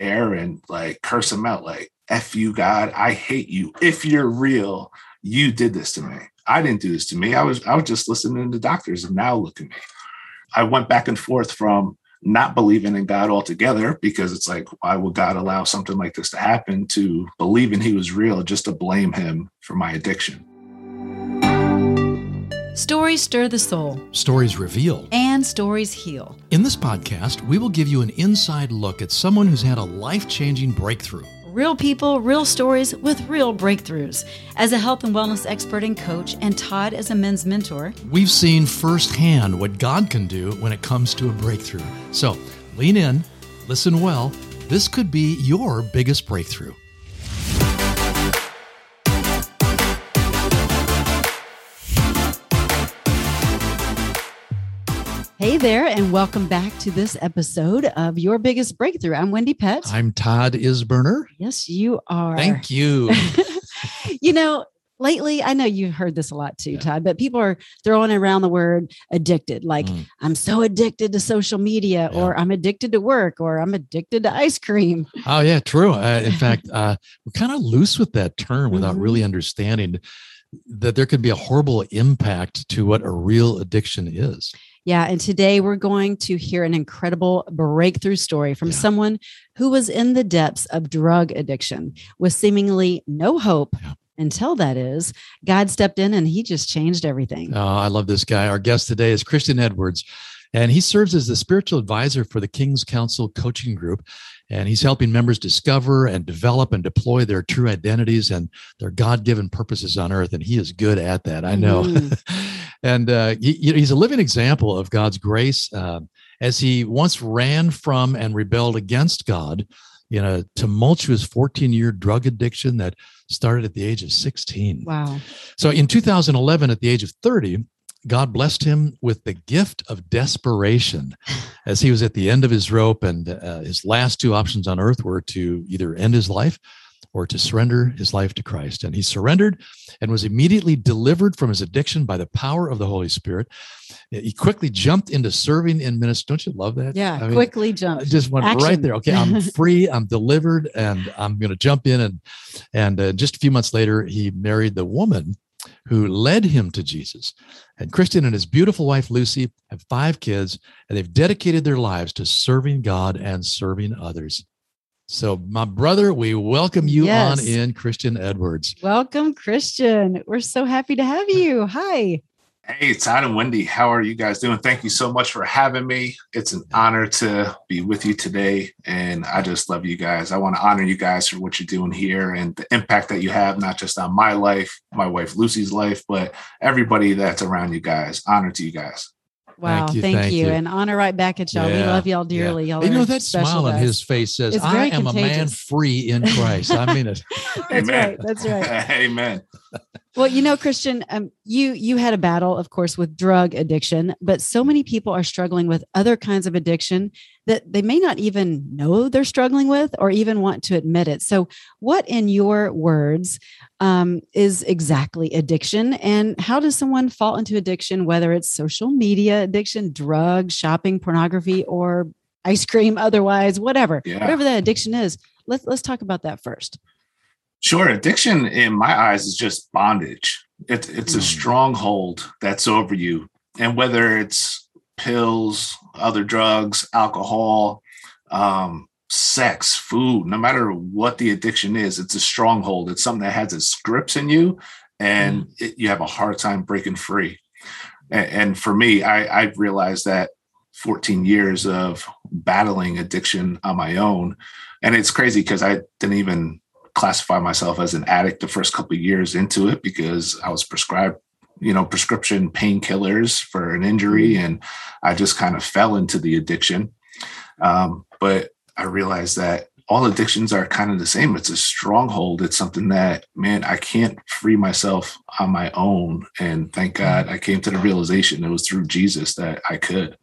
Aaron, like curse him out, like F you, God, I hate you. If you're real, you did this to me. I didn't do this to me. I was I was just listening to doctors and now look at me. I went back and forth from not believing in God altogether because it's like, why would God allow something like this to happen to believing he was real just to blame him for my addiction? Stories stir the soul. Stories reveal. And stories heal. In this podcast, we will give you an inside look at someone who's had a life changing breakthrough. Real people, real stories with real breakthroughs. As a health and wellness expert and coach, and Todd as a men's mentor, we've seen firsthand what God can do when it comes to a breakthrough. So lean in, listen well. This could be your biggest breakthrough. Hey there, and welcome back to this episode of Your Biggest Breakthrough. I'm Wendie Pett. I'm Todd Isberner. Yes, you are. Thank you. you know, lately, I know you've heard this a lot too, yeah. Todd, but people are throwing around the word addicted. Like, mm. I'm so addicted to social media, yeah. or I'm addicted to work, or I'm addicted to ice cream. Oh, yeah, true. Uh, in fact, uh, we're kind of loose with that term without mm-hmm. really understanding that there could be a horrible impact to what a real addiction is. Yeah. And today we're going to hear an incredible breakthrough story from yeah. someone who was in the depths of drug addiction with seemingly no hope. Yeah. Until that is, God stepped in and he just changed everything. Oh, I love this guy. Our guest today is Christian Edwards, and he serves as the spiritual advisor for the King's Council Coaching Group. And he's helping members discover and develop and deploy their true identities and their God given purposes on earth. And he is good at that. I know. Mm. and uh, he, he's a living example of God's grace uh, as he once ran from and rebelled against God in a tumultuous 14 year drug addiction that started at the age of 16. Wow. So in 2011, at the age of 30, God blessed him with the gift of desperation as he was at the end of his rope, and uh, his last two options on earth were to either end his life or to surrender his life to Christ. And he surrendered and was immediately delivered from his addiction by the power of the Holy Spirit. He quickly jumped into serving in ministry. Don't you love that? Yeah, I mean, quickly jumped. Just went Action. right there. Okay, I'm free. I'm delivered, and I'm going to jump in. And and uh, just a few months later, he married the woman who led him to Jesus. And Christian and his beautiful wife, Lucy, have five kids, and they've dedicated their lives to serving God and serving others. So, my brother, we welcome you yes. on in, Christian Edwards. Welcome, Christian. We're so happy to have you. Hi. Hey, Todd and Wendie. How are you guys doing? Thank you so much for having me. It's an honor to be with you today. And I just love you guys. I want to honor you guys for what you're doing here and the impact that you have, not just on my life, my wife Lucy's life, but everybody that's around you guys. Honor to you guys. Wow, thank you, thank thank you. you. and honor right back at y'all. Yeah, we love y'all dearly. Yeah. Y'all you know that smile on his face says, "I am contagious. a man free in Christ." I mean it. That's Amen. right. That's right. Amen. Well, you know, Christian, um, you you had a battle, of course, with drug addiction, but so many people are struggling with other kinds of addiction that they may not even know they're struggling with or even want to admit it. So, what, in your words, um, is exactly addiction, and how does someone fall into addiction, whether it's social media addiction, drugs, shopping, pornography, or ice cream, otherwise, whatever, yeah. whatever that addiction is? Let's let's talk about that first. Sure. Addiction, in my eyes, is just bondage. It, it's mm. a stronghold that's over you. And whether it's pills, other drugs, alcohol, um, sex, food, no matter what the addiction is, it's a stronghold. It's something that has its grips in you and mm. it, you have a hard time breaking free. And, and for me, I, I realized that 14 years of battling addiction on my own. And it's crazy because I didn't even classify myself as an addict the first couple of years into it because I was prescribed, you know, prescription painkillers for an injury, mm-hmm. and I just kind of fell into the addiction. Um, but I realized that all addictions are kind of the same. It's a stronghold. It's something that, man, I can't free myself on my own. And thank mm. God I came to the realization it was through Jesus that I could.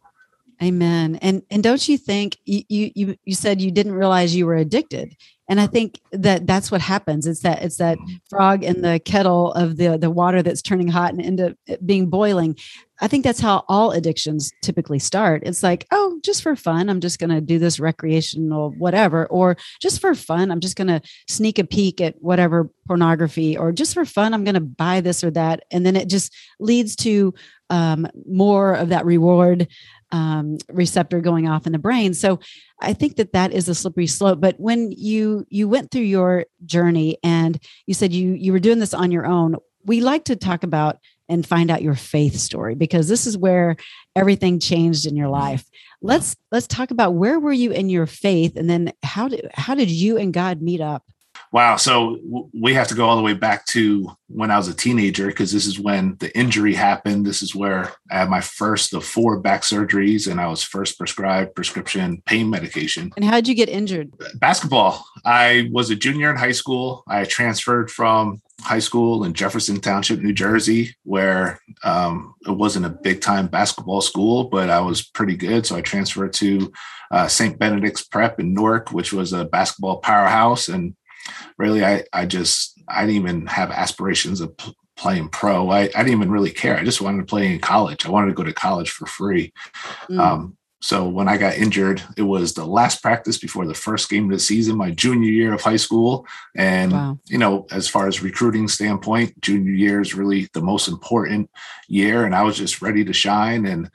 Amen. And and don't you think you you you said you didn't realize you were addicted? And I think that that's what happens. It's that it's that frog in the kettle of the the water that's turning hot and into being boiling. I think that's how all addictions typically start. It's like, oh, just for fun, I'm just going to do this recreational whatever, or just for fun, I'm just going to sneak a peek at whatever pornography, or just for fun, I'm going to buy this or that, and then it just leads to um, more of that reward um, receptor going off in the brain. So I think that that is a slippery slope. But when you you went through your journey and you said you you were doing this on your own, we like to talk about and find out your faith story because this is where everything changed in your life. Let's let's talk about where were you in your faith and then how did how did you and God meet up? Wow. So we have to go all the way back to when I was a teenager because this is when the injury happened. This is where I had my first of four back surgeries and I was first prescribed prescription pain medication. And how did you get injured? Basketball. I was a junior in high school. I transferred from high school in Jefferson Township, New Jersey, where um, it wasn't a big time basketball school, but I was pretty good. So I transferred to uh, St. Benedict's Prep in Newark, which was a basketball powerhouse. And really, I, I just, I didn't even have aspirations of p- playing pro. I, I didn't even really care. I just wanted to play in college. I wanted to go to college for free. Mm. Um, so when I got injured, it was the last practice before the first game of the season, my junior year of high school. And, wow. you know, as far as recruiting standpoint, junior year is really the most important year. And I was just ready to shine. And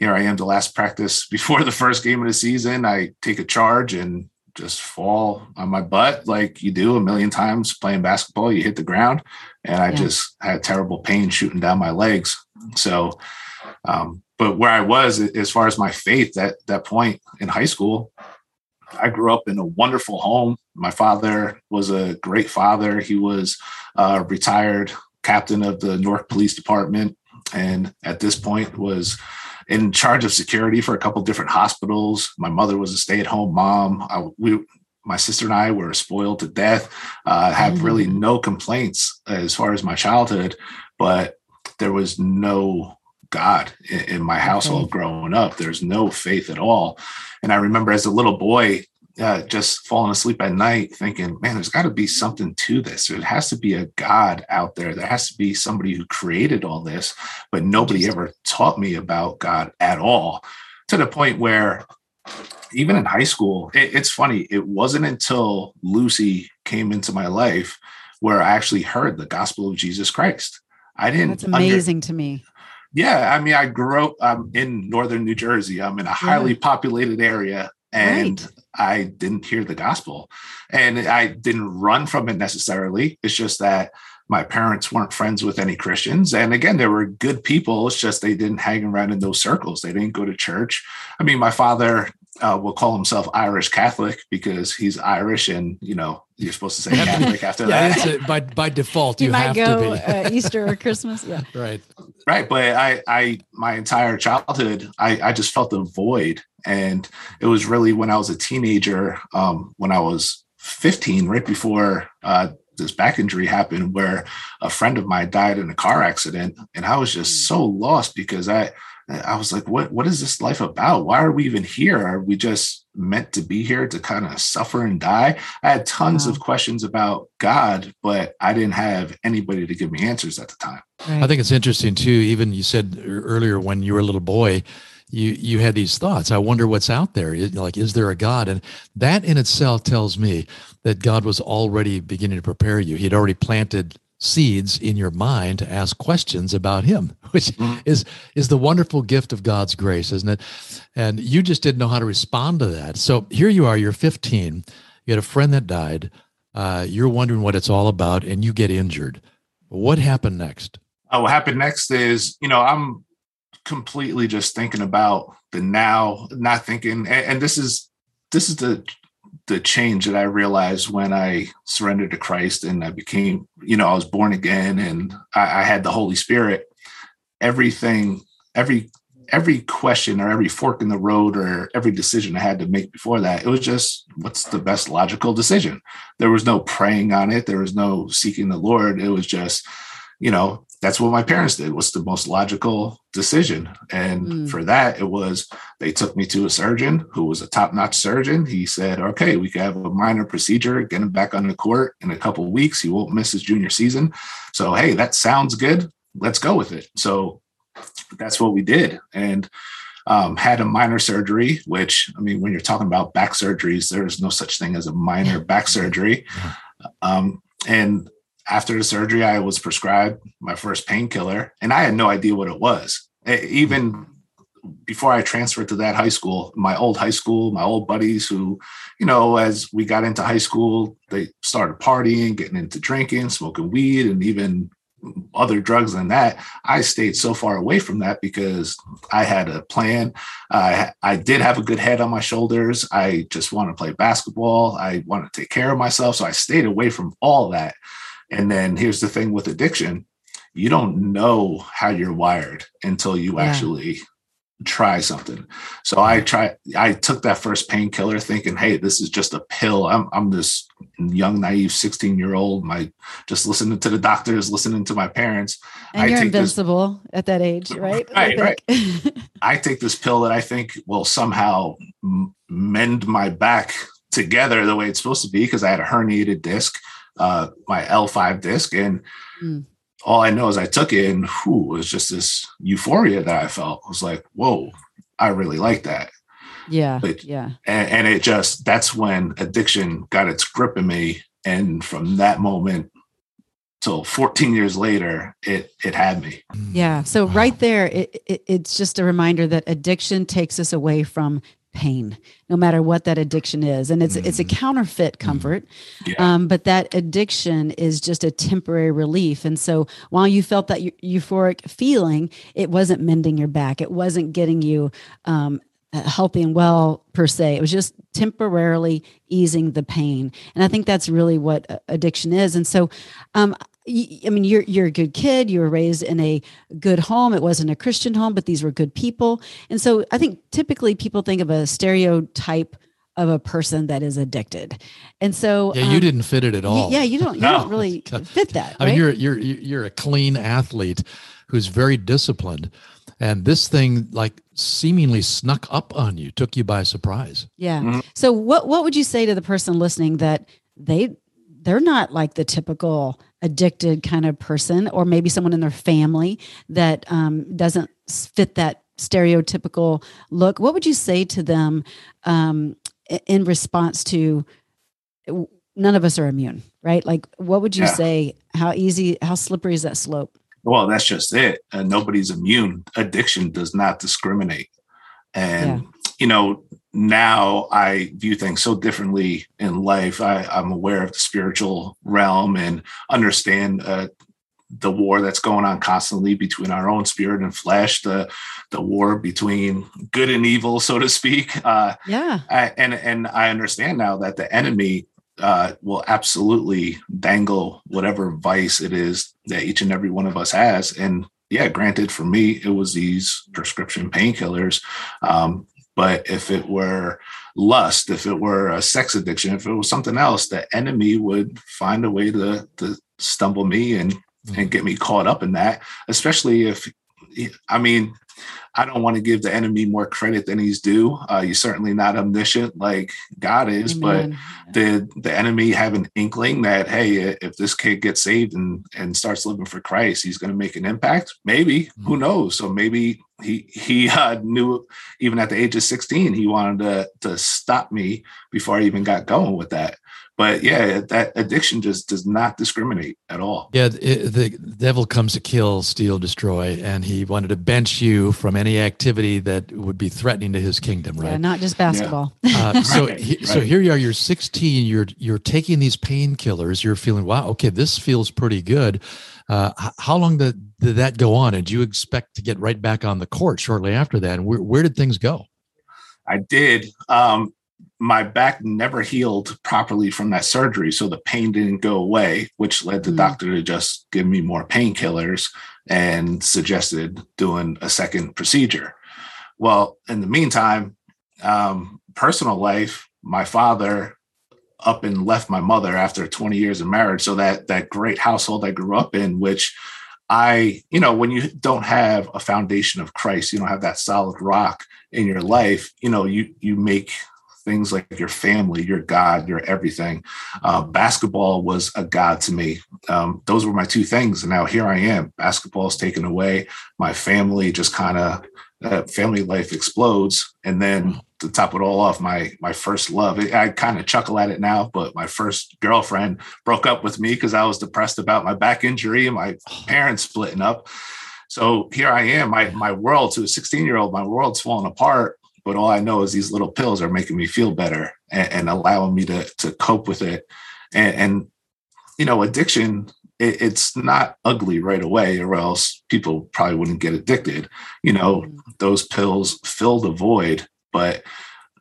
here I am, the last practice before the first game of the season. I take a charge and just fall on my butt like you do a million times playing basketball. You hit the ground, and I yeah. just had terrible pain shooting down my legs. So, um, but where I was as far as my faith at that point in high school, I grew up in a wonderful home. My father was a great father. He was a retired captain of the North Police Department, and at this point was in charge of security for a couple different hospitals. My mother was a stay-at-home mom. I, we, my sister and I were spoiled to death. Uh, have mm-hmm. really no complaints as far as my childhood, but there was no God in, in my household okay. growing up. There's no faith at all. And I remember as a little boy, uh, just falling asleep at night thinking, man, there's got to be something to this. There has to be a God out there. There has to be somebody who created all this, but nobody ever taught me about God at all to the point where even in high school, it, it's funny. It wasn't until Lucy came into my life where I actually heard the gospel of Jesus Christ. I didn't. That's amazing under, to me. Yeah, I mean, I grew up um, in northern New Jersey. I'm in a highly yeah. populated area, and right. I didn't hear the gospel, and I didn't run from it necessarily. It's just that my parents weren't friends with any Christians, and again, they were good people. It's just they didn't hang around in those circles. They didn't go to church. I mean, my father uh, will call himself Irish Catholic because he's Irish, and you know you're supposed to say Catholic after yeah, that. A, by by default, you, you might go uh, Easter or Christmas. Yeah, right, right. But I, I, my entire childhood, I, I just felt a void, and it was really when I was a teenager, um, when I was 15, right before uh, this back injury happened, where a friend of mine died in a car accident, and I was just mm. so lost because I I was like, what what is this life about? Why are we even here? Are we just meant to be here to kind of suffer and die? I had tons wow. of questions about God, but I didn't have anybody to give me answers at the time. Right. I think it's interesting too. Even you said earlier when you were a little boy, you you had these thoughts. I wonder what's out there. Like, is there a God? And that in itself tells me that God was already beginning to prepare you. He'd already planted seeds in your mind to ask questions about him which mm-hmm. is is the wonderful gift of god's grace isn't it? And you just didn't know how to respond to that. So here you are you're 15 you had a friend that died uh, you're wondering what it's all about and you get injured. What happened next? Uh, what happened next is you know i'm completely just thinking about the now not thinking and, and this is this is the the change that I realized when I surrendered to Christ and I became, you know, I was born again and I, I had the Holy Spirit. Everything, every every question or every fork in the road or every decision I had to make before that, it was just what's the best logical decision. There was no praying on it. There was no seeking the Lord. It was just, you know, that's what my parents did. was the most logical decision? And mm. for that, it was they took me to a surgeon who was a top-notch surgeon. He said, "Okay, we can have a minor procedure, get him back on the court in a couple weeks. He won't miss his junior season." So, hey, that sounds good. Let's go with it. So that's what we did. And um, had a minor surgery, which I mean, when you're talking about back surgeries, there's no such thing as a minor back surgery. Um, and after the surgery, I was prescribed my first painkiller, and I had no idea what it was. Even before I transferred to that high school, my old high school, my old buddies who, you know, as we got into high school, they started partying, getting into drinking, smoking weed, and even other drugs than that. I stayed so far away from that because I had a plan. Uh, I did have a good head on my shoulders. I just want to play basketball. I want to take care of myself. So I stayed away from all that. And then here's the thing with addiction you don't know how you're wired until you yeah. actually try something. So I try I took that first painkiller thinking, hey, this is just a pill. I'm I'm this young, naive 16 year old. My just listening to the doctors, listening to my parents. And I you're invincible this, at that age, right? Right, right. I take this pill that I think will somehow mend my back together the way it's supposed to be because I had a herniated disc, uh, my L5 disc, and mm all I know is I took it and whew, it was just this euphoria that I felt. I was like, whoa, I really like that. Yeah. But, yeah. And, and it just, that's when addiction got its grip in me. And from that moment till 14 years later, it, it had me. Yeah. So right there, it, it, it's just a reminder that addiction takes us away from pain no matter what that addiction is and it's mm-hmm. it's a mm-hmm. counterfeit mm-hmm. comfort yeah. um, but that addiction is just a temporary relief and so while you felt that euphoric feeling it wasn't mending your back it wasn't getting you um, healthy and well per se it was just temporarily easing the pain and i think that's really what uh, addiction is and so um, I mean, you're you're a good kid. You were raised in a good home. It wasn't a Christian home, but these were good people. And so, I think typically people think of a stereotype of a person that is addicted. And so, yeah, um, you didn't fit it at all. Yeah, you don't. You no. don't really fit that. I mean, you're you're you're a clean athlete who's very disciplined, and this thing like seemingly snuck up on you, took you by surprise. Yeah. Mm-hmm. So, what what would you say to the person listening that they they're not like the typical addicted kind of person, or maybe someone in their family that um, doesn't fit that stereotypical look. What would you say to them um, in response to? None of us are immune, right? Like, what would you yeah. say? How easy, how slippery is that slope? Well, that's just it. Uh, nobody's immune. Addiction does not discriminate. And, yeah. you know, now I view things so differently in life. I, am aware of the spiritual realm and understand uh, the war that's going on constantly between our own spirit and flesh, the the war between good and evil, so to speak. Uh, yeah, I, and and I understand now that the enemy uh, will absolutely dangle whatever vice it is that each and every one of us has, and yeah, granted, for me, it was these prescription painkillers. Um, but if it were lust, if it were a sex addiction, if it was something else, the enemy would find a way to, to stumble me and, mm-hmm. and get me caught up in that, especially if, I mean, I don't want to give the enemy more credit than he's due. Uh, you're certainly not omniscient like God is, Amen. but the the enemy have an inkling that hey, if this kid gets saved and and starts living for Christ, he's going to make an impact. Maybe mm-hmm. who knows? So maybe he he uh, knew even at the age of 16 he wanted to to stop me before I even got going with that but yeah, that addiction just does not discriminate at all. Yeah, it, the devil comes to kill, steal, destroy, and he wanted to bench you from any activity that would be threatening to his kingdom, right? Yeah, not just basketball. Yeah. Uh, so, right, he, right. so here you are. You're 16. You're you're taking these painkillers. You're feeling, wow, okay, this feels pretty good. Uh, how long did, did that go on? And do you expect to get right back on the court shortly after that? And where, where did things go? I did. Um, my back never healed properly from that surgery. So the pain didn't go away, which led the mm. doctor to just give me more painkillers and suggested doing a second procedure. Well, in the meantime, um, personal life, my father up and left my mother after 20 years of marriage. So that that great household I grew up in, which I, you know, when you don't have a foundation of Christ, you don't have that solid rock in your life, you know, you you make things like your family, your God, your everything. Uh, basketball was a God to me. Um, those were my two things. And now here I am. Basketball is taken away. My family just kind of uh, family life explodes, and then to top it all off, my my first love. I kind of chuckle at it now, but my first girlfriend broke up with me because I was depressed about my back injury and my parents splitting up. So here I am. My my world to a 16 year old, my world's falling apart. But all I know is these little pills are making me feel better and, and allowing me to to cope with it. And, and you know, addiction it, it's not ugly right away, or else people probably wouldn't get addicted. You know, mm. those pills fill the void but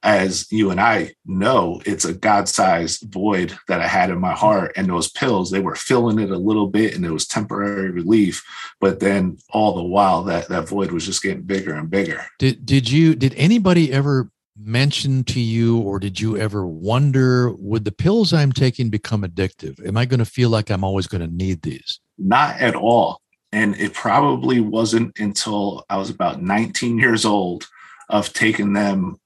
as you and I know, it's a God sized void that I had in my heart. And those pills, they were filling it a little bit and it was temporary relief. But then all the while, that, that void was just getting bigger and bigger. Did, did you, did anybody ever mention to you, or did you ever wonder, would the pills I'm taking become addictive? Am I going to feel like I'm always going to need these? Not at all. And it probably wasn't until I was about 19 years old of taking them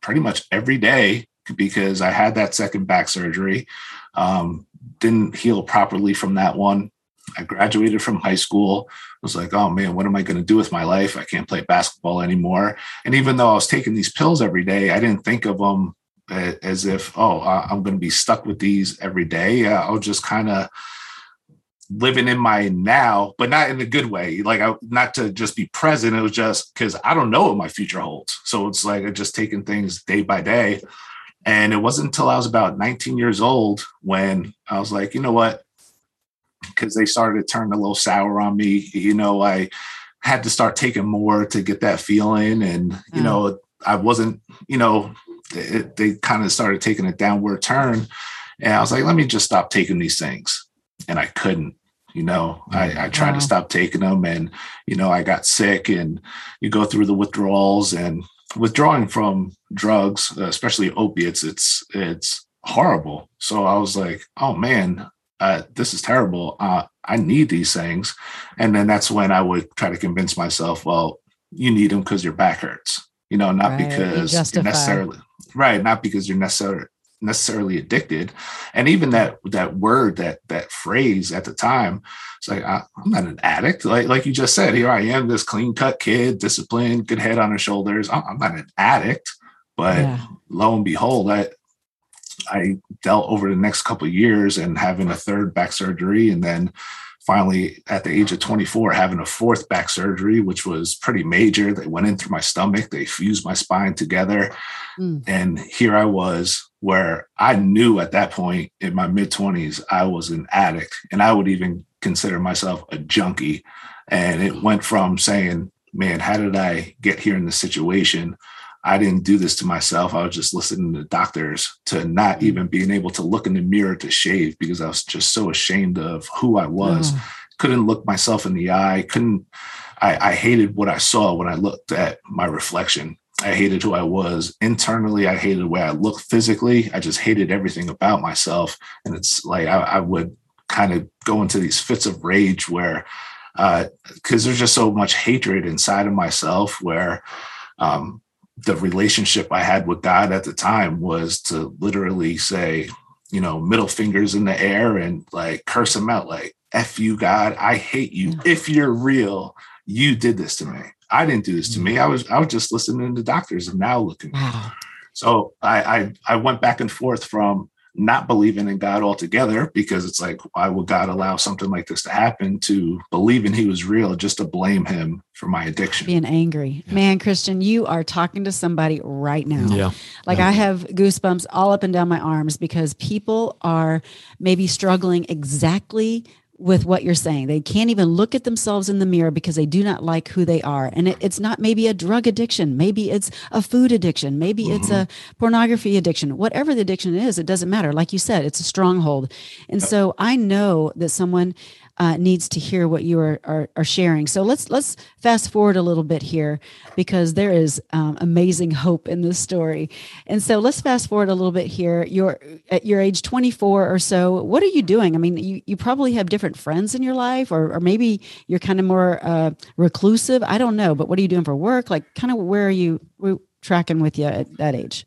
pretty much every day because I had that second back surgery. Um, didn't heal properly from that one. I graduated from high school. Was like, oh man, what am I going to do with my life? I can't play basketball anymore. And even though I was taking these pills every day, I didn't think of them as if, oh, I'm going to be stuck with these every day. I'll just kind of living in my now, but not in a good way. Like I, not to just be present. It was just because I don't know what my future holds. So it's like I just taking things day by day. And it wasn't until I was about 19 years old when I was like, you know what? Because they started to turn a little sour on me. You know, I had to start taking more to get that feeling. And, you mm. know, I wasn't, you know, it, they kind of started taking a downward turn. And I was like, let me just stop taking these things and I couldn't. You know, I, I tried wow. to stop taking them, and you know, I got sick. And you go through the withdrawals and withdrawing from drugs, especially opiates. It's it's horrible. So I was like, oh man, uh, this is terrible. Uh, I need these things. And then that's when I would try to convince myself, well, you need them because your back hurts. You know, not right. because necessarily right, not because you're necessarily necessarily addicted. And even that that word that that phrase at the time it's like I, am not an addict. Like like you just said here i am this clean cut kid disciplined good head on his shoulders. I'm not an addict but yeah. lo and behold i i dealt over the next couple of years and having a third back surgery and then finally at the age of 24 having a fourth back surgery which was pretty major. They went in through my stomach. They fused my spine together. Mm. and here i was where i knew at that point in my mid 20s i was an addict and i would even consider myself a junkie. And it went from saying man how did i get here in this situation I didn't do this to myself. I was just listening to doctors to not mm. even being able to look in the mirror to shave because I was just so ashamed of who I was. Mm. Couldn't look myself in the eye. Couldn't. I, I hated what I saw when I looked at my reflection. I hated who I was internally. I hated the way I looked physically. I just hated everything about myself. And it's like I, I would kind of go into these fits of rage where, because uh, there's just so much hatred inside of myself where um, the relationship I had with God at the time was to literally say, you know, middle fingers in the air and like curse him out, like, F you, God, I hate you. Mm. If you're real, you did this to me. I didn't do this to me. I was I was just listening to doctors and now looking. So I, I I went back and forth from not believing in God altogether because it's like, why would God allow something like this to happen to believing he was real just to blame him for my addiction? Being angry. Yeah. Man, Christian, you are talking to somebody right now. Yeah. Like yeah. I have goosebumps all up and down my arms because people are maybe struggling exactly with what you're saying. They can't even look at themselves in the mirror because they do not like who they are. And it, it's not maybe a drug addiction, maybe it's a food addiction, maybe mm-hmm. it's a pornography addiction. Whatever the addiction is, it doesn't matter. Like you said, it's a stronghold. And so I know that someone uh, needs to hear what you are, are, are sharing. So let's let's fast forward a little bit here because there is um, amazing hope in this story. And so let's fast forward a little bit here. You're at your age 24 or so. What are you doing? I mean, you you probably have different friends in your life, or or maybe you're kind of more uh, reclusive. I don't know, but what are you doing for work? Like, kind of where are you tracking with you at that age?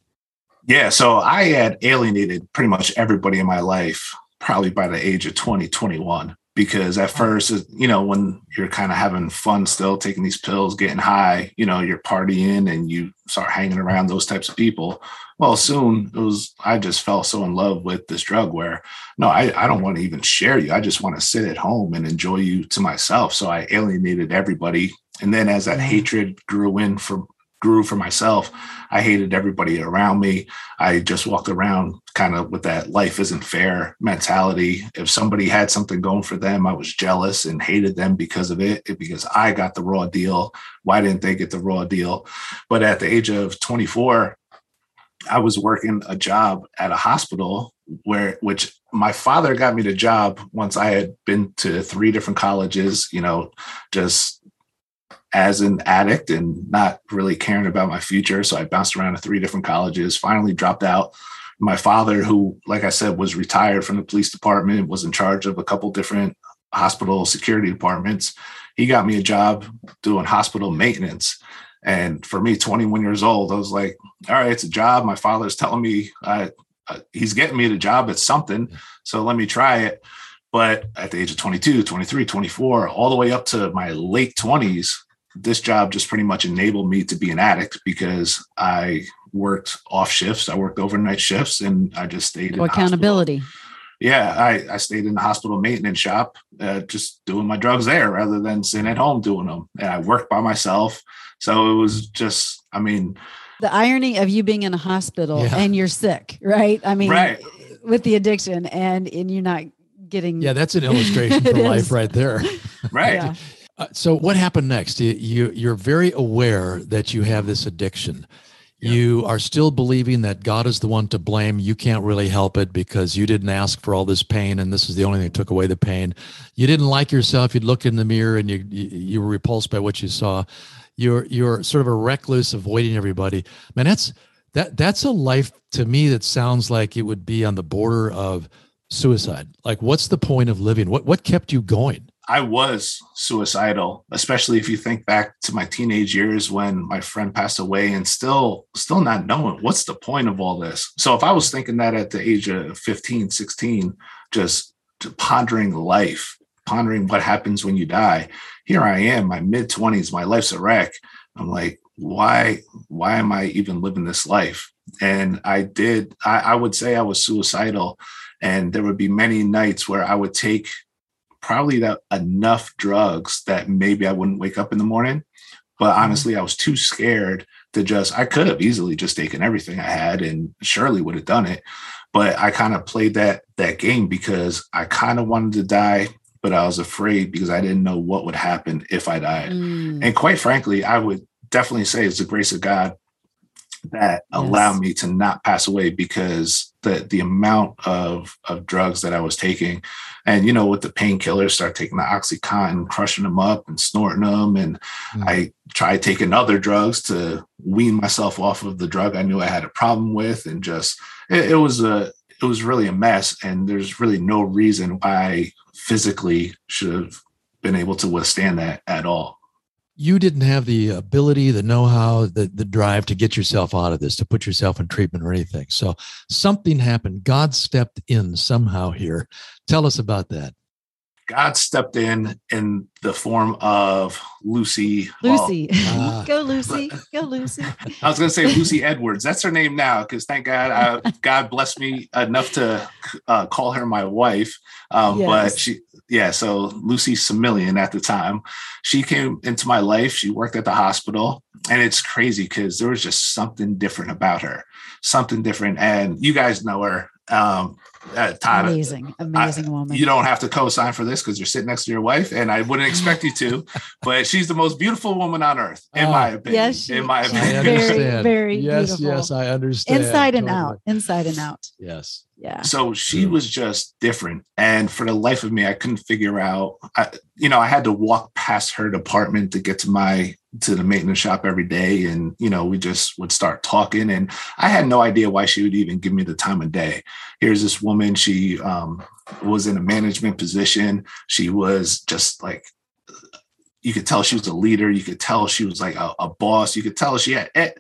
Yeah, so I had alienated pretty much everybody in my life probably by the age of 20, 21 because at first you know when you're kind of having fun still taking these pills getting high you know you're partying and you start hanging around those types of people. Well soon it was i just fell so in love with this drug where no i, I don't want to even share you. I just want to sit at home and enjoy you to myself. So i alienated everybody. And then as that hatred grew in for grew for myself. I hated everybody around me. I just walked around kind of with that life isn't fair mentality. If somebody had something going for them, I was jealous and hated them because of it, because I got the raw deal. Why didn't they get the raw deal? But at the age of 24, I was working a job at a hospital where which my father got me the job once I had been to three different colleges, you know, just as an addict and not really caring about my future. So I bounced around to three different colleges, finally dropped out. My father, who, like I said, was retired from the police department, was in charge of a couple different hospital security departments. He got me a job doing hospital maintenance. And for me, 21 years old, I was like, all right, it's a job. My father's telling me uh, uh, he's getting me the job. It's something. So let me try it. But at the age of 22, 23, 24, all the way up to my late 20s, this job just pretty much enabled me to be an addict because I worked off shifts, I worked overnight shifts, and I just stayed in accountability. Yeah, I, I stayed in the hospital maintenance shop, uh, just doing my drugs there rather than sitting at home doing them. And I worked by myself, so it was just, I mean, the irony of you being in a hospital yeah. and you're sick, right? I mean, right. with the addiction, and and you're not getting. Yeah, that's an illustration for life right there. Right. Yeah. Uh, so what happened next? You, you you're very aware that you have this addiction. Yeah. You are still believing that God is the one to blame. You can't really help it because you didn't ask for all this pain, and this is the only thing that took away the pain. You didn't like yourself. You'd look in the mirror and you you, you were repulsed by what you saw. You're you're sort of a recluse, avoiding everybody. Man, that's that that's a life to me that sounds like it would be on the border of suicide. Like, what's the point of living? What what kept you going? I was suicidal, especially if you think back to my teenage years when my friend passed away and still still not knowing what's the point of all this. So if I was thinking that at the age of 15, 16, just pondering life, pondering what happens when you die, here I am, my mid 20s, my life's a wreck. I'm like, why why am I even living this life? And I did I, I would say I was suicidal and there would be many nights where I would take probably that enough drugs that maybe I wouldn't wake up in the morning. But mm-hmm. honestly, I was too scared to just, I could have easily just taken everything I had and surely would have done it. But I kind of played that that game because I kind of wanted to die, but I was afraid because I didn't know what would happen if I died. Mm. And quite frankly, I would definitely say it's the grace of God that yes. allowed me to not pass away because the the amount of of drugs that I was taking, and you know, with the painkillers, start taking the OxyContin, crushing them up and snorting them, and mm. I tried taking other drugs to wean myself off of the drug I knew I had a problem with, and just it, it was a it was really a mess, and there's really no reason why I physically should have been able to withstand that at all you didn't have the ability, the know-how, the, the drive to get yourself out of this, to put yourself in treatment or anything. So something happened. God stepped in somehow here. Tell us about that. God stepped in in the form of Lucy. Lucy, well, uh, go Lucy, go Lucy. I was going to say Lucy Edwards. That's her name now because thank God, uh, God blessed me enough to uh, call her my wife. Um, yes. But she, yeah, so Lucy Similian at the time, she came into my life. She worked at the hospital, and it's crazy because there was just something different about her, something different. And you guys know her. Um, uh, Todd, amazing, amazing I, woman. You don't have to co-sign for this because you're sitting next to your wife, and I wouldn't expect you to. But she's the most beautiful woman on earth, in Oh. my opinion. Yes, she- in my opinion. very, very yes, beautiful. yes, I understand. inside and Totally. out, inside and out. Yes. Yeah. So she Mm. was just different. And for the life of me, I couldn't figure out, I, you know, I had to walk past her department to get to my, to the maintenance shop every day. And, you know, we just would start talking. And I had no idea why she would even give me the time of day. Here's this woman, she um, was in a management position. She was just like, you could tell she was a leader. You could tell she was like a, a boss. You could tell she had, eh,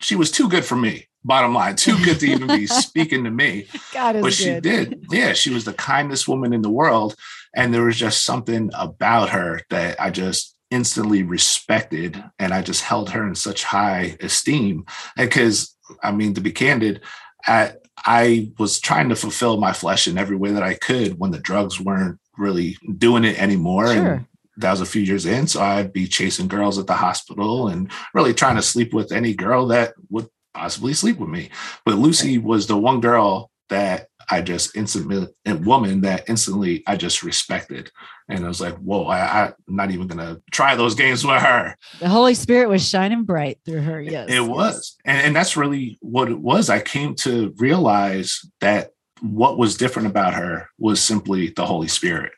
she was too good for me. Bottom line, too good to even be speaking to me God is but she good. did. Yeah, she was the kindest woman in the world. And there was just something about her that I just instantly respected. And I just held her in such high esteem. Because, I mean, to be candid, I, I was trying to fulfill my flesh in every way that I could when the drugs weren't really doing it anymore. Sure. And that was a few years in. So I'd be chasing girls at the hospital and really trying to sleep with any girl that would possibly sleep with me. But Lucy was the one girl that I just instantly, a woman that instantly I just respected. And I was like, whoa, I, I'm not even going to try those games with her. The Holy Spirit was shining bright through her. Yes. It was. And, and that's really what it was. I came to realize that what was different about her was simply the Holy Spirit.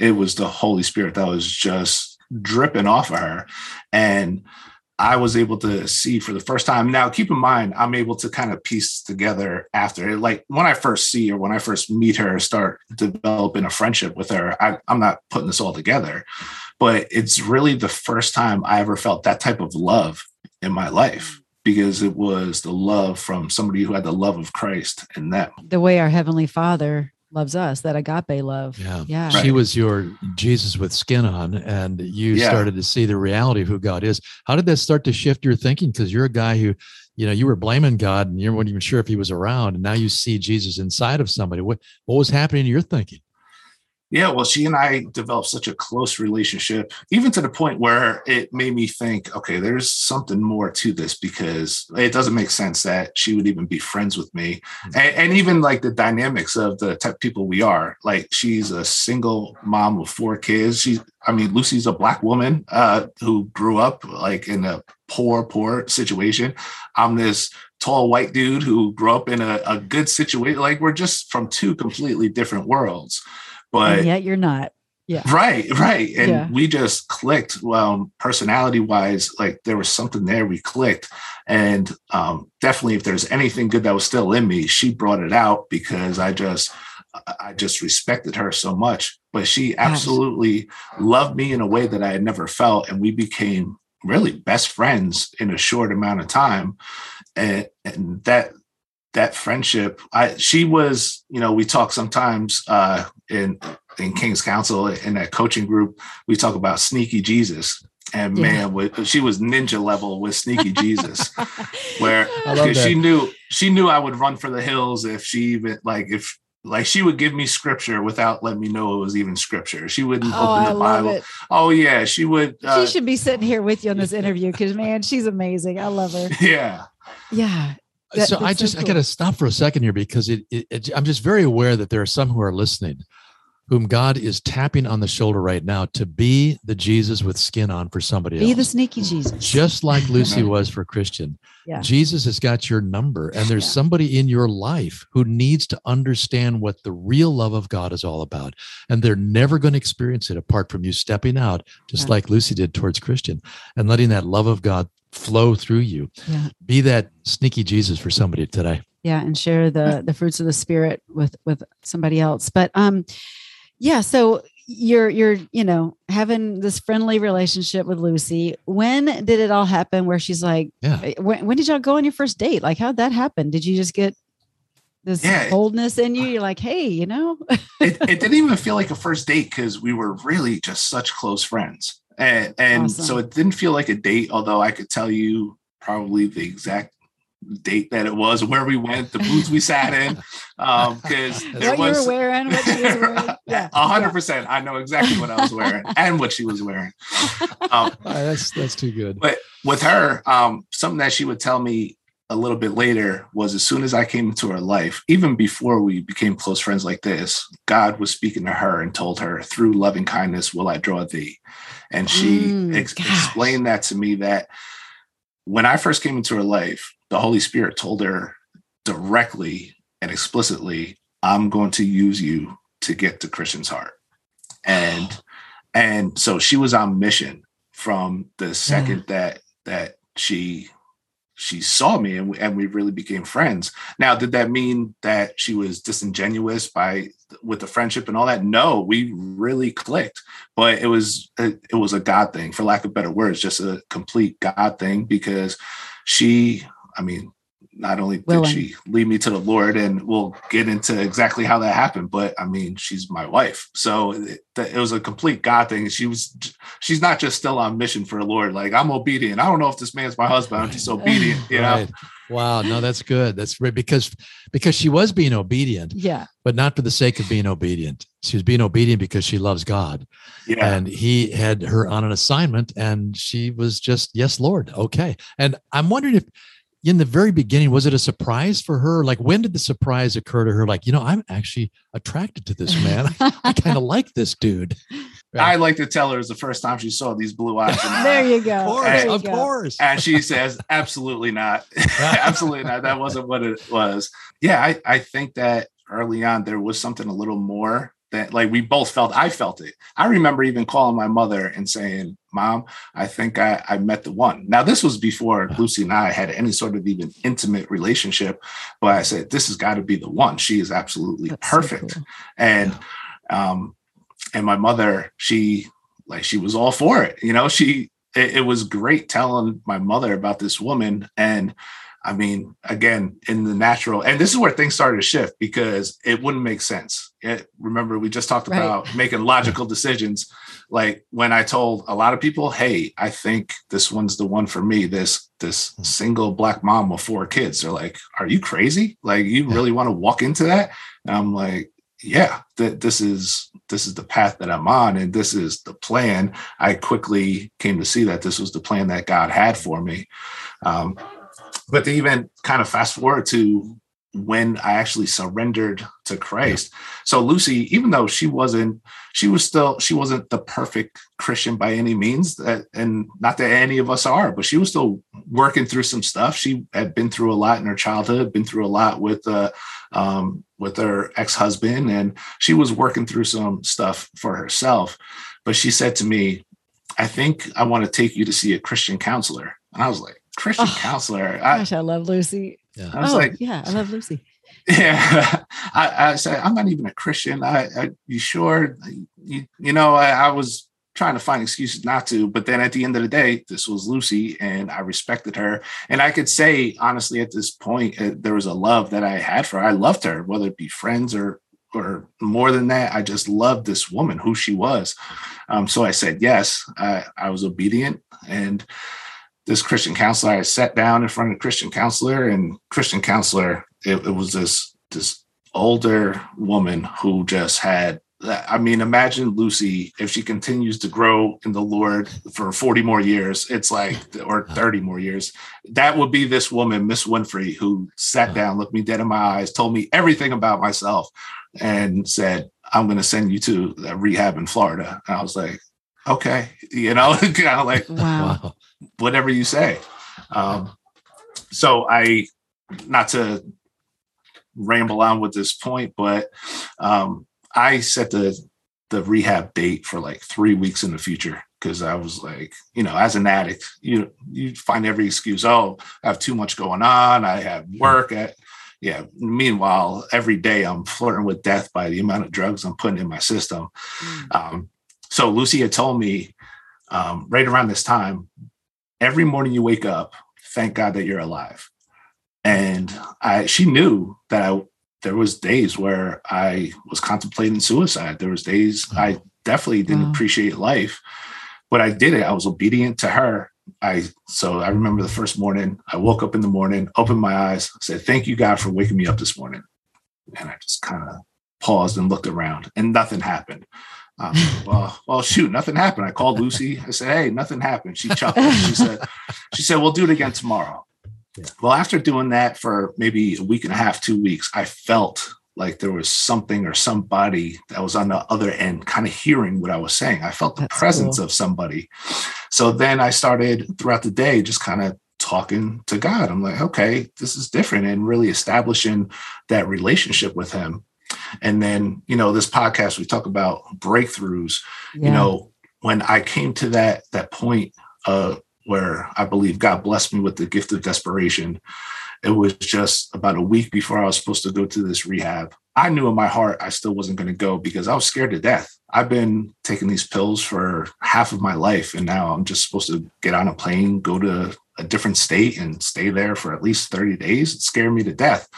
It was the Holy Spirit that was just dripping off of her. And I was able to see for the first time. Now, keep in mind, I'm able to kind of piece together after, it. like when I first see her, when I first meet her, start developing a friendship with her. I, I'm not putting this all together, but it's really the first time I ever felt that type of love in my life because it was the love from somebody who had the love of Christ in them. the way our Heavenly Father loves us, that agape love. Yeah. Yeah. Right. She was your Jesus with skin on, and you Yeah. started to see the reality of who God is. How did that start to shift your thinking? Because you're a guy who, you know, you were blaming God and you weren't even sure if he was around. And now you see Jesus inside of somebody. What what was happening in your thinking? Yeah, well, she and I developed such a close relationship, even to the point where it made me think, okay, there's something more to this because it doesn't make sense that she would even be friends with me. And, and even like the dynamics of the type of people we are. Like she's a single mom of four kids. She's, I mean, Lucy's a black woman uh, who grew up like in a poor, poor situation. I'm this tall white dude who grew up in a, a good situation. Like we're just from two completely different worlds. But and yet you're not. Right, right. And Yeah. we just clicked. Well, personality wise, like there was something there we clicked. And um, definitely if there's anything good that was still in me, she brought it out because I just I just respected her so much. But she absolutely loved me in a way that I had never felt. And we became really best friends in a short amount of time. And, and that that friendship i she was you know we talk sometimes uh in in king's council in that coaching group we talk about sneaky jesus and Yeah. man with, she was ninja level with sneaky jesus where I love because she knew she knew i would run for the hills if she even like if like she would give me scripture without letting me know it was even scripture she wouldn't Oh, open the love bible it. oh yeah she would uh, she should be sitting here with you on this interview because man, she's amazing. I love her. yeah Yeah. That- so I that's so just I got to stop for a second here because it, it, it I'm just very aware that there are some who are listening whom God is tapping on the shoulder right now to be the Jesus with skin on for somebody Be else. the sneaky Jesus. just like Lucy was for Christian. Yeah. Jesus has got your number, and there's Yeah. somebody in your life who needs to understand what the real love of God is all about. And they're never going to experience it apart from you stepping out, just Yeah. like Lucy did towards Christian, and letting that love of God flow through you. Yeah. Be that sneaky Jesus for somebody today. yeah and share the the fruits of the spirit with with somebody else but um yeah so you're you're you know having this friendly relationship with lucy when did it all happen where she's like Yeah. when, when did y'all go on your first date like how'd that happen did you just get this Yeah. boldness in you you're like hey you know it, it didn't even feel like a first date because we were really just such close friends and and Awesome. so it didn't feel like a date although i could tell you probably the exact date that it was where we went the booths we sat in um because there what was you were wearing what she was wearing. Yeah a hundred percent. I know exactly what i was wearing and what she was wearing. Um that's that's too good. but with her um something that she would tell me a little bit later was as soon as I came into her life, even before we became close friends like this, God was speaking to her and told her, through loving kindness will I draw thee. And she Mm, ex- explained that to me that when I first came into her life, the Holy Spirit told her directly and explicitly, I'm going to use you to get to Christian's heart. And and so she was on mission from the mm. second that that she she saw me and we, and we really became friends. Now, did that mean that she was disingenuous by with the friendship and all that? No, we really clicked, but it was it, it was a God thing, for lack of better words, just a complete God thing because she, I mean, not only did Willing. she lead me to the Lord, and we'll get into exactly how that happened, but I mean, she's my wife, so it, it was a complete God thing. She was, she's not just still on mission for the Lord. Like I'm obedient. I don't know if this man's my husband. I'm just obedient. You know, Right. Wow. No, that's good. That's great because because she was being obedient, Yeah. but not for the sake of being obedient. She was being obedient because she loves God. yeah. And he had her on an assignment and she was just, yes, Lord. Okay. And I'm wondering if in the very beginning, was it a surprise for her? Like when did the surprise occur to her? Like, you know, I'm actually attracted to this man. I kind of like this dude. I like to tell her it was the first time she saw these blue eyes. in there you go. Of course, There you of course. And she says, absolutely not. absolutely not. That wasn't what it was. Yeah, I, I think that early on there was something a little more that like we both felt. I felt it. I remember even calling my mother and saying, Mom, I think I, I met the one. Now, this was before Lucy and I had any sort of even intimate relationship, but I said, This has got to be the one. She is absolutely That's so perfect. cool. and um and my mother she like she was all for it you know she it, it was great telling my mother about this woman and i mean again in the natural and this is where things started to shift because it wouldn't make sense it, remember we just talked Right. about making logical decisions like when i told a lot of people hey i think this one's the one for me this this single black mom with four kids they're like are you crazy? Like you really want to walk into that? And i'm like yeah that this is this is the path that i'm on and this is the plan. I quickly came to see that this was the plan that god had for me. Um, but to even kind of fast forward to when i actually surrendered to christ. So lucy even though she wasn't she was still she wasn't the perfect christian by any means that, and not that any of us are but she was still working through some stuff. She had been through a lot in her childhood been through a lot with uh, um, with her ex-husband and she was working through some stuff for herself. But she said to me i think i want to take you to see a christian counselor. And i was like christian Oh, counselor? I, Gosh, I love Lucy. Yeah. I was oh, like yeah, I love Lucy. yeah. I, I said i'm not even a christian. I, I you sure? You, you know I, I was trying to find excuses not to but then at the end of the day this was lucy and i respected her. And i could say honestly at this point uh, there was a love that i had for her. I loved her whether it be friends or or more than that i just loved this woman who she was. Um, so i said yes. I, I was obedient and this christian counselor i sat down in front of a christian counselor and christian counselor it, it was this this older woman who just had I mean, imagine Lucy if she continues to grow in the Lord for 40 more years. It's like, or uh-huh. 30 more years. That would be this woman, Miss Winfrey, who sat uh-huh. down, looked me dead in my eyes, told me everything about myself, and said, I'm going to send you to a rehab in Florida. And I was like, okay, you know, kind of like, Wow. Whatever you say. Um, so I, not to ramble on with this point, but um, I set the the rehab date for like three weeks in the future because I was like, you know, as an addict, you you find every excuse. Oh, I have too much going on. I have work. At, yeah. Meanwhile, every day I'm flirting with death by the amount of drugs I'm putting in my system. Mm. Um, so Lucy had told me um, right around this time, every morning you wake up, thank God that you're alive. And I, she knew that I, there was days where I was contemplating suicide. There was days I mm-hmm. definitely didn't Wow. appreciate life, but I did it. I was obedient to her. I so I remember the first morning. I woke up in the morning, opened my eyes, said, "Thank you, God, for waking me up this morning." And I just kind of paused and looked around, and nothing happened. Um, well, well, shoot, nothing happened. I called Lucy. I said, "Hey, nothing happened." She chuckled. She said, "She said we'll do it again tomorrow." Yeah. Well, after doing that for maybe a week and a half, two weeks, I felt like there was something or somebody that was on the other end kind of hearing what I was saying. I felt the That's presence cool. of somebody. So then I started throughout the day just kind of talking to God. I'm like, okay, this is different and really establishing that relationship with him. And then, you know, this podcast we talk about breakthroughs. Yeah. You know, when I came to that that point uh where I believe God blessed me with the gift of desperation, it was just about a week before I was supposed to go to this rehab. I knew in my heart I still wasn't going to go because I was scared to death. I've been taking these pills for half of my life, and now I'm just supposed to get on a plane, go to a different state, and stay there for at least 30 days. It scared me to death.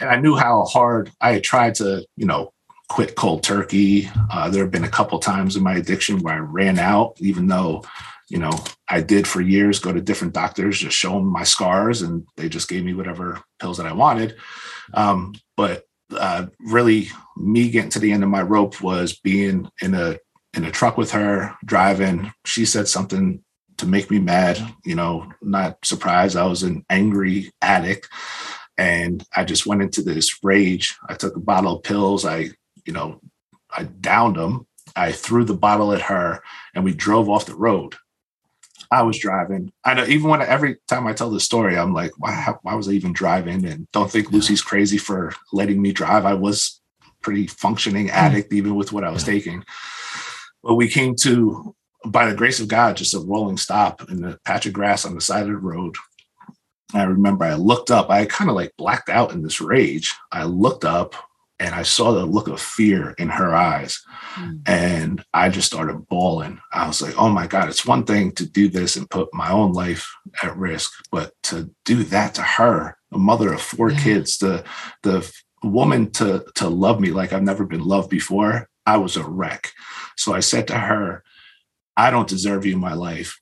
And I knew how hard I had tried to, you know, quit cold turkey. Uh, there have been a couple times in my addiction where I ran out, even though you know, I did for years go to different doctors, just show them my scars, and they just gave me whatever pills that I wanted. Um, but uh, really, me getting to the end of my rope was being in a in a truck with her driving. She said something to make me mad. You know, not surprised. I was an angry addict, and I just went into this rage. I took a bottle of pills. I, you know, I downed them. I threw the bottle at her, and we drove off the road I was driving. I know even when I, every time I tell the story, I'm like, why, why was I even driving? And don't think Lucy's crazy for letting me drive. I was pretty functioning mm-hmm. addict, even with what I was taking. But we came to, by the grace of God, just a rolling stop in the patch of grass on the side of the road. I remember I looked up, I kind of like blacked out in this rage. I looked up and I saw the look of fear in her eyes. Mm. And I just started bawling. I was like, oh my God, it's one thing to do this and put my own life at risk, but to do that to her, a mother of four yeah. kids, the the woman to to love me like I've never been loved before, I was a wreck. So I said to her, I don't deserve you in my life.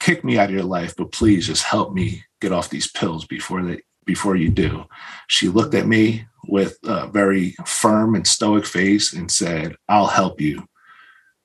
Kick me out of your life, but please just help me get off these pills before they before you do. She looked at me with a very firm and stoic face and said, I'll help you,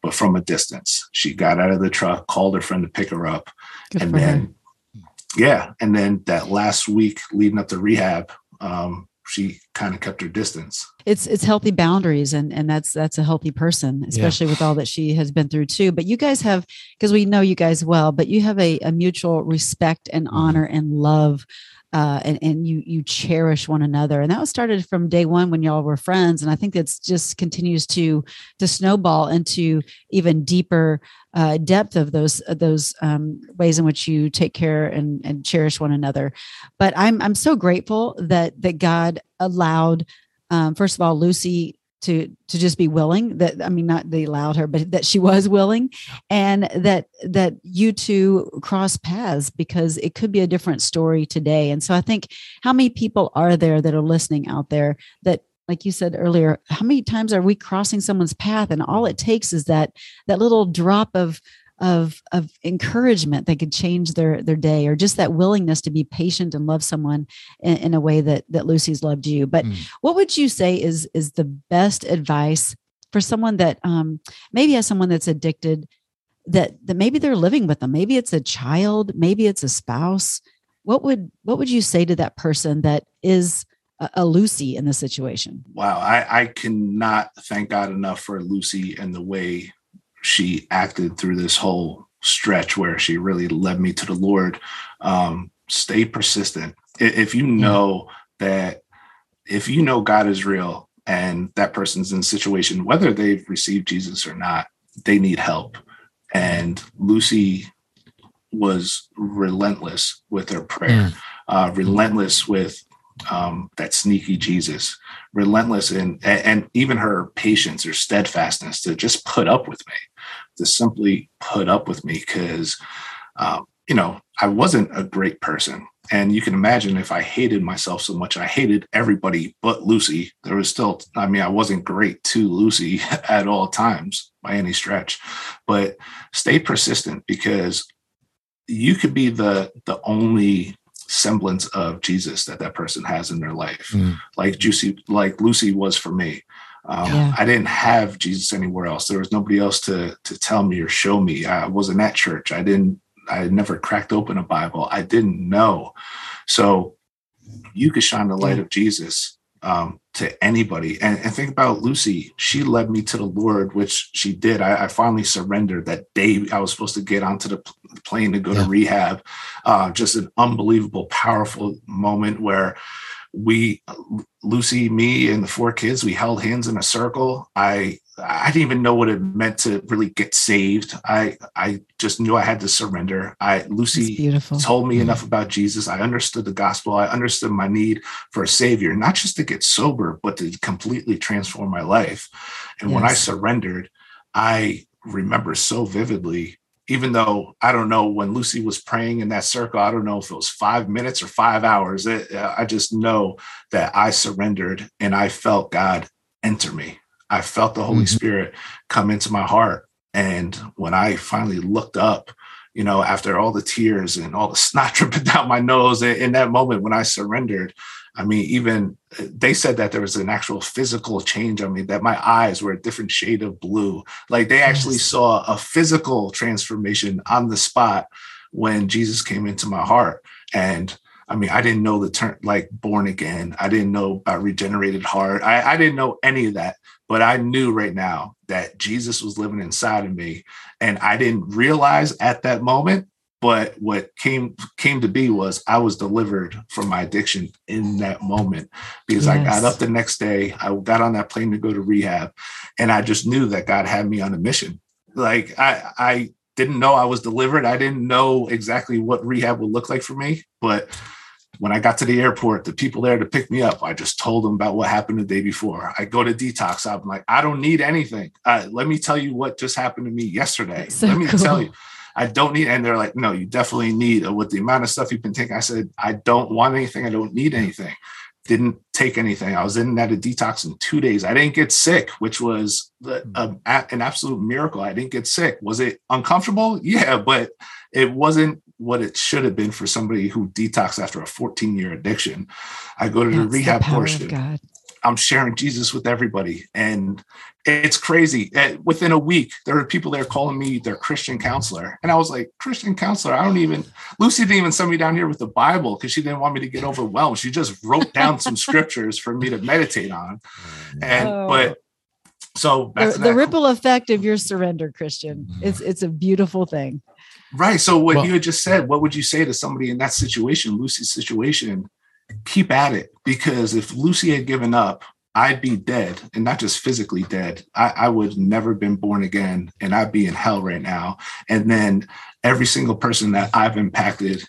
but from a distance. She got out of the truck, called her friend to pick her up. Good and then, her. yeah. And then that last week leading up to rehab, um, she kind of kept her distance. It's it's healthy boundaries and and that's that's a healthy person, especially yeah. with all that she has been through too. But you guys have because we know you guys well, but you have a, a mutual respect and mm-hmm. honor and love uh, and, and you you cherish one another. And that was started from day one when y'all were friends. And i think that's just continues to to snowball into even deeper uh, depth of those uh, those um, ways in which you take care and, and cherish one another. But i'm i'm so grateful that that god allowed um, first of all lucy to to just be willing that i mean not they allowed her but that she was willing and that that you two cross paths because it could be a different story today. And so i think how many people are there that are listening out there that like you said earlier how many times are we crossing someone's path and all it takes is that that little drop of of of encouragement that could change their their day or just that willingness to be patient and love someone in, in a way that that lucy's loved you. But mm. what would you say is is the best advice for someone that um, maybe has someone that's addicted that that maybe they're living with them? Maybe it's a child maybe it's a spouse. What would what would you say to that person that is a, a lucy in the situation? Wow I, I cannot thank god enough for lucy and the way she acted through this whole stretch where she really led me to the Lord. Um, stay persistent. If you know that, if you know God is real and that person's in a situation, whether they've received Jesus or not, they need help. And Lucy was relentless with her prayer, mm. uh, relentless with um, that sneaky Jesus, relentless in, and, even her patience or steadfastness to just put up with me to simply put up with me because, um, you know, I wasn't a great person. And you can imagine if I hated myself so much, I hated everybody but Lucy. There was still, I mean, I wasn't great to Lucy at all times by any stretch, but stay persistent because you could be the the only semblance of Jesus that that person has in their life, mm. like Juicy, like Lucy was for me. Um, yeah. I didn't have Jesus anywhere else. There was nobody else to to tell me or show me. I wasn't at church. I didn't I had never cracked open a Bible. I didn't know. So you could shine the light of Jesus um, to anybody. And, and, think about Lucy. She led me to the Lord, which she did. I, I finally surrendered that day I was supposed to get onto the plane to go yeah. to rehab. Uh, just an unbelievable, powerful moment where we lucy me and the four kids we held hands in a circle i i didn't even know what it meant to really get saved i i just knew i had to surrender i lucy told me mm-hmm. enough about jesus i understood the gospel i understood my need for a savior not just to get sober but to completely transform my life and yes. when i surrendered i remember so vividly even though I don't know when Lucy was praying in that circle, I don't know if it was five minutes or five hours. It, I just know that I surrendered and I felt God enter me. I felt the Holy mm-hmm. Spirit come into my heart. And when I finally looked up, you know, after all the tears and all the snot dripping down my nose, in that moment when I surrendered, I mean, even they said that there was an actual physical change on me, that my eyes were a different shade of blue. Like they actually saw a physical transformation on the spot when Jesus came into my heart. And I mean, I didn't know the term like born again. I didn't know about regenerated heart. I, I didn't know any of that, but I knew right now that Jesus was living inside of me. And I didn't realize at that moment but what came came to be was i was delivered from my addiction in that moment because yes. i got up the next day i got on that plane to go to rehab and i just knew that god had me on a mission like i i didn't know i was delivered i didn't know exactly what rehab would look like for me but when I got to the airport, the people there to pick me up, I just told them about what happened the day before. I go to detox. I'm like, I don't need anything. Uh, let me tell you what just happened to me yesterday. So let me cool. tell you. I don't need, and they're like, no, you definitely need uh, with the amount of stuff you've been taking. I said, I don't want anything. I don't need anything. Didn't take anything. I was in that a detox in two days. I didn't get sick, which was a, hmm. um, a, an absolute miracle. I didn't get sick. Was it uncomfortable? Yeah, but it wasn't what it should have been for somebody who detoxed after a 14 year addiction. I go to That's the rehab the portion. I'm sharing Jesus with everybody. And it's crazy. Eh, within a week, there are people there calling me their Christian counselor. And I was like, Christian counselor? I don't even, Lucy didn't even send me down here with the Bible because she didn't want me to get overwhelmed. She just wrote down some scriptures for me to meditate on. And, oh. but, so the, the ripple effect of your surrender, Christian, it's it's a beautiful thing. Right. So what well, you had just said, what would you say to somebody in that situation, Lucy's situation? keep at it because if Lucy had given up, I'd be dead and not just physically dead. I, I would never been born again and I'd be in hell right now. And then every single person that I've impacted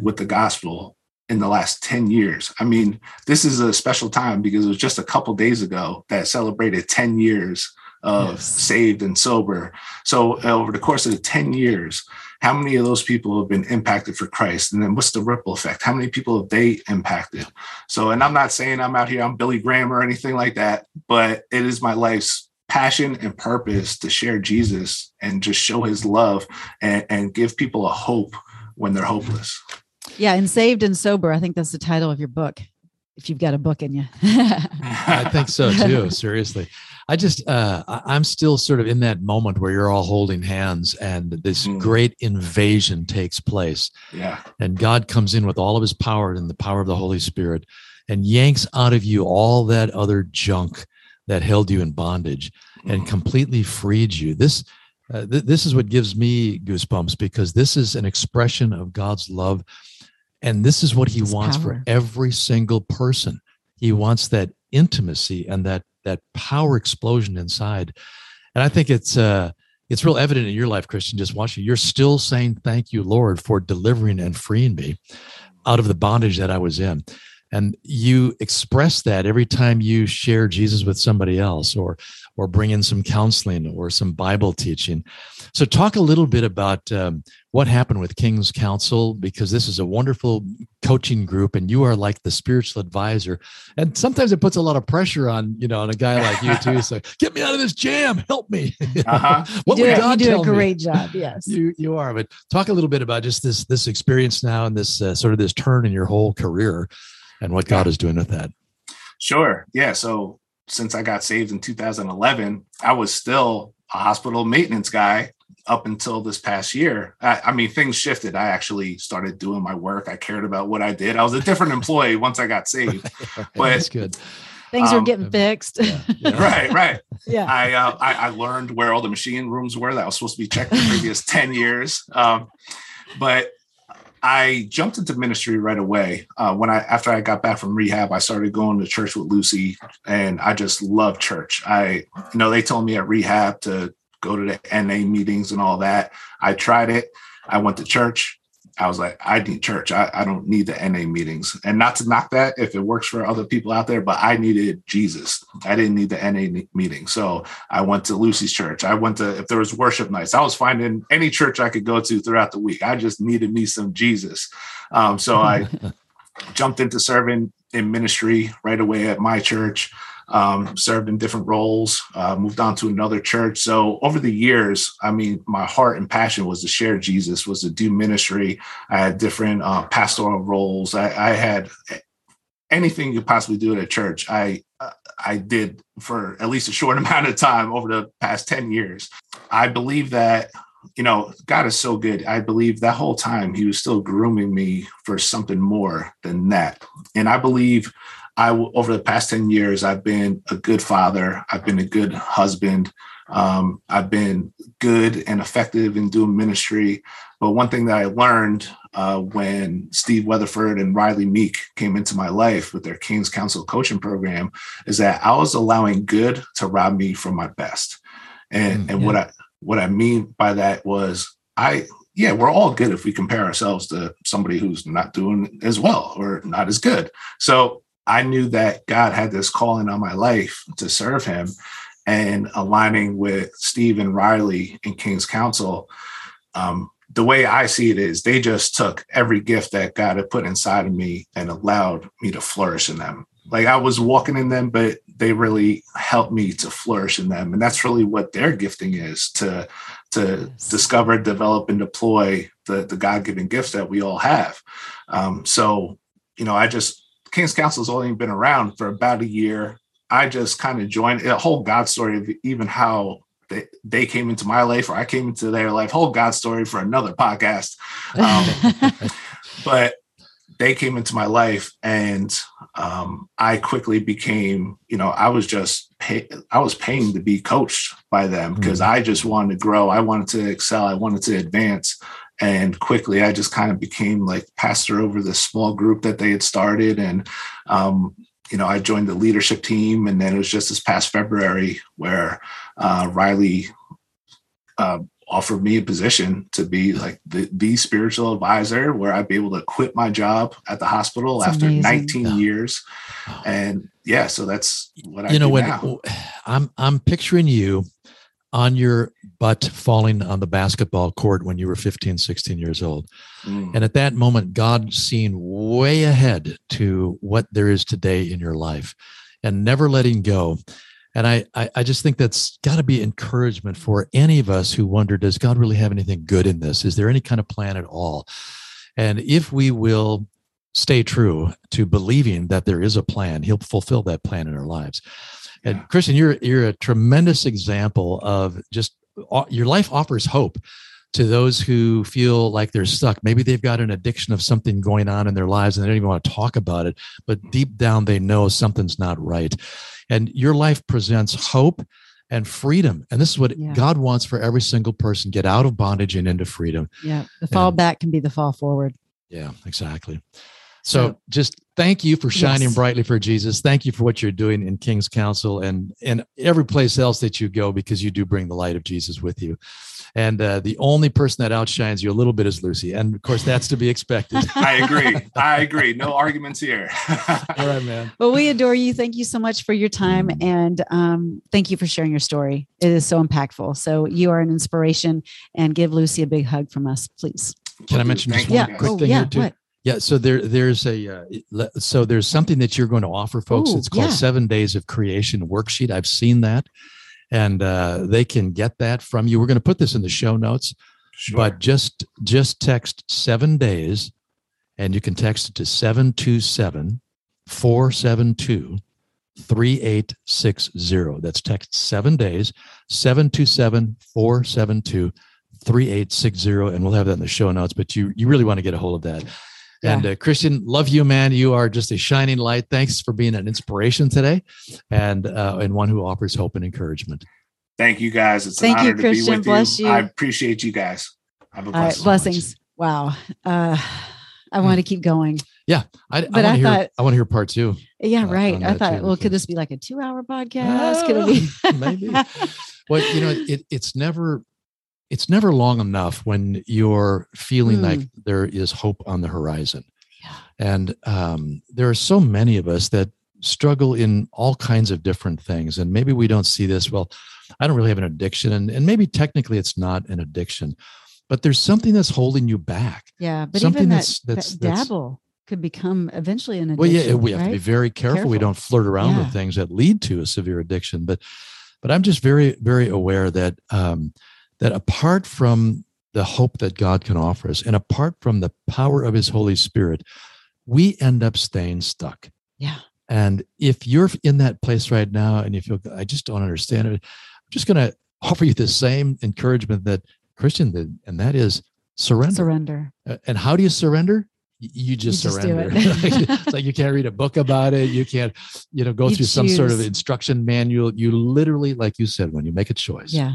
with the gospel in the last 10 years. I mean, this is a special time because it was just a couple days ago that celebrated 10 years of yes. saved and sober. So uh, over the course of the 10 years, how many of those people have been impacted for Christ? And then what's the ripple effect? How many people have they impacted? So, and I'm not saying I'm out here, I'm Billy Graham or anything like that, but it is my life's passion and purpose to share Jesus and just show his love and, and give people a hope when they're hopeless. Yeah, and saved and sober. I think that's the title of your book. If you've got a book in you, I think so too. Seriously, I just uh, I'm still sort of in that moment where you're all holding hands and this mm. great invasion takes place. Yeah. And God comes in with all of his power and the power of the Holy Spirit and yanks out of you all that other junk that held you in bondage mm. and completely freed you. This uh, th- this is what gives me goosebumps because this is an expression of God's love and this is what he his wants power. for every single person. He wants that intimacy and that that power explosion inside. And I think it's uh it's real evident in your life, Christian, just watching. You're still saying thank you, Lord, for delivering and freeing me out of the bondage that I was in. And you express that every time you share Jesus with somebody else or or bring in some counseling or some Bible teaching. So, talk a little bit about um, what happened with King's Council because this is a wonderful coaching group, and you are like the spiritual advisor. And sometimes it puts a lot of pressure on you know on a guy like you too. So, get me out of this jam, help me. Uh-huh. what you do, God you do a great me? job. Yes, you you are. But talk a little bit about just this this experience now and this uh, sort of this turn in your whole career, and what God is doing with that. Sure. Yeah. So since I got saved in 2011, I was still a hospital maintenance guy up until this past year, I, I, mean, things shifted. I actually started doing my work. I cared about what I did. I was a different employee once I got saved. But that's good. Things um, are getting fixed. Yeah, yeah. right, right. Yeah. I, uh, I, I learned where all the machine rooms were that was supposed to be checked the previous ten years. Um, but I jumped into ministry right away. Uh, when I after I got back from rehab, I started going to church with Lucy, and I just love church. I, you know, they told me at rehab to go to the NA meetings and all that. I tried it. I went to church. I was like, I need church. I, I don't need the NA meetings. And not to knock that if it works for other people out there, but I needed Jesus. I didn't need the NA meeting. So I went to Lucy's church. I went to, if there was worship nights, I was finding any church I could go to throughout the week. I just needed me some Jesus. Um, so I jumped into serving in ministry right away at my church um, served in different roles, uh, moved on to another church. So over the years, I mean, my heart and passion was to share Jesus, was to do ministry. I had different uh, pastoral roles. I, I, had anything you could possibly do at a church. I I did for at least a short amount of time over the past ten years. I believe that you know, God is so good. I believe that whole time he was still grooming me for something more than that. And I believe I over the past 10 years, I've been a good father. I've been a good husband. Um, I've been good and effective in doing ministry. But one thing that I learned uh, when Steve Weatherford and Riley Meek came into my life with their King's Council coaching program is that I was allowing good to rob me from my best. And, mm, and yeah. what I what I mean by that was I yeah, we're all good if we compare ourselves to somebody who's not doing as well or not as good. So I knew that God had this calling on my life to serve him and aligning with Steve and Riley in King's Council. Um, the way I see it is they just took every gift that God had put inside of me and allowed me to flourish in them. Like I was walking in them, but they really helped me to flourish in them. And that's really what their gifting is to, to yes. discover, develop, and deploy the, the God-given gifts that we all have. Um, so, you know, I just King's Council's only been around for about a year. I just kind of joined a whole God story of even how they, they came into my life or I came into their life, whole God story for another podcast. Um, but they came into my life and um, I quickly became, you know, I was just, pay, I was paying to be coached by them because mm-hmm. I just wanted to grow. I wanted to excel. I wanted to advance and quickly i just kind of became like pastor over this small group that they had started and um, you know i joined the leadership team and then it was just this past february where uh, riley uh, offered me a position to be like the, the spiritual advisor where i'd be able to quit my job at the hospital that's after amazing. 19 yeah. years and yeah so that's what i you know when now. i'm i'm picturing you on your butt falling on the basketball court when you were 15, 16 years old. Mm. And at that moment, God seen way ahead to what there is today in your life and never letting go. And I, I, I just think that's got to be encouragement for any of us who wonder, does God really have anything good in this? Is there any kind of plan at all? And if we will stay true to believing that there is a plan, He'll fulfill that plan in our lives. And Christian, you're you're a tremendous example of just uh, your life offers hope to those who feel like they're stuck. Maybe they've got an addiction of something going on in their lives and they don't even want to talk about it, but deep down they know something's not right. And your life presents hope and freedom. And this is what yeah. God wants for every single person get out of bondage and into freedom. Yeah. The fall and, back can be the fall forward. Yeah, exactly. So just thank you for shining yes. brightly for Jesus. Thank you for what you're doing in King's Council and and every place else that you go because you do bring the light of Jesus with you. And uh, the only person that outshines you a little bit is Lucy, and of course that's to be expected. I agree. I agree. No arguments here. All right, man. Well, we adore you. Thank you so much for your time, and um, thank you for sharing your story. It is so impactful. So you are an inspiration, and give Lucy a big hug from us, please. Can I mention just one yeah. quick oh, thing yeah. here too? What? Yeah, so there there's a uh, so there's something that you're going to offer folks. Ooh, it's called yeah. Seven Days of Creation Worksheet. I've seen that, and uh, they can get that from you. We're going to put this in the show notes, sure. but just just text seven days, and you can text it to 727 472 3860. That's text seven days, 727 472 3860 and we'll have that in the show notes but you you really want to get a hold of that and uh, christian love you man you are just a shining light thanks for being an inspiration today and uh, and one who offers hope and encouragement thank you guys it's Thank an you, honor Christian. to be with Bless you. you. i appreciate you guys have a All right, blessed blessings. Wow. Uh, I want to keep going. Yeah, I But want I to hear thought- I want to hear part two. Yeah, Uh, right. I thought, too, well, could this be like a two hour podcast? could it be? Maybe. Well, you know, it, it's never it's never long enough when you're feeling like there is hope on the horizon. Yeah. And um, there are so many of us that struggle in all kinds of different things. And maybe we don't see this. Well, I don't really have an addiction. And, and maybe technically it's not an addiction, but there's something that's holding you back. Yeah, but Something even that, that's- that's- that that's- dabble could become eventually an addiction. Well, yeah, we have to be very careful. We don't flirt around Yeah. with things that lead to a severe addiction. But, but I'm just very, very aware that um, that apart from the hope that God can offer us, and apart from the power of His Holy Spirit, we end up staying stuck. Yeah. And if you're in that place right now, and you feel I just don't understand it, I'm just going to offer you the same encouragement that Christian did, and that is surrender. Surrender. Uh, And how do you surrender? You just just surrender. it. it's like you can't read a book about it. You can't, you know, go You through some sort of instruction manual. You literally, like you said, when you make a choice, Yeah.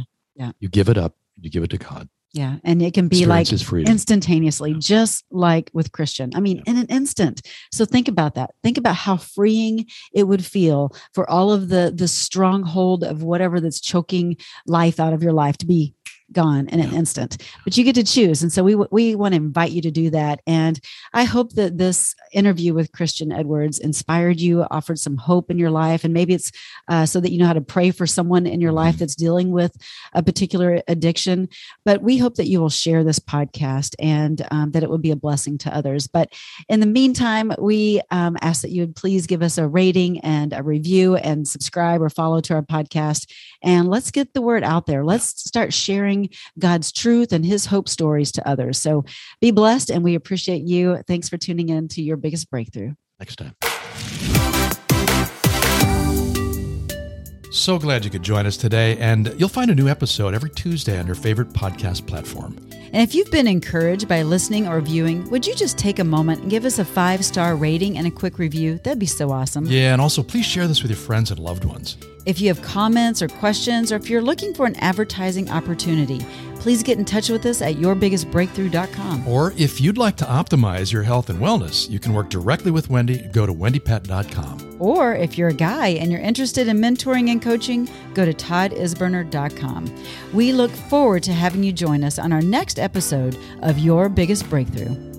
You give it up. You give it to God. Yeah. And it can be like Experience is freedom. instantaneously, just like with Christian. I mean, in an instant. So think about that. Think about how freeing it would feel for all of the the stronghold of whatever that's choking life out of your life to be gone in an instant. But you get to choose, and so we we want to invite you to do that. And I hope that this interview with Christian Edwards inspired you, offered some hope in your life, and maybe it's uh, so that you know how to pray for someone in your life Mhm. that's dealing with a particular addiction. But we hope that you will share this podcast and um, that it will be a blessing to others. But in the meantime, we um, ask that you would please give us a rating and a review and subscribe or follow to our podcast. And let's get the word out there. Let's start God's truth and his hope stories to others. So be blessed and we appreciate you. Thanks for tuning in to your biggest breakthrough. Next time. So glad you could join us today. And you'll find a new episode every Tuesday on your favorite podcast platform. And if you've been encouraged by listening or viewing, would you just take a moment and give us a five star rating and a quick review? That'd be so awesome. Yeah, and also please share this with your friends and loved ones. If you have comments or questions, or if you're looking for an advertising opportunity, please get in touch with us at yourbiggestbreakthrough.com. Or if you'd like to optimize your health and wellness, you can work directly with Wendie. Go to wendiepett.com. Or if you're a guy and you're interested in mentoring and coaching, go to toddisberner.com. We look forward to having you join us on our next episode of Your Biggest Breakthrough.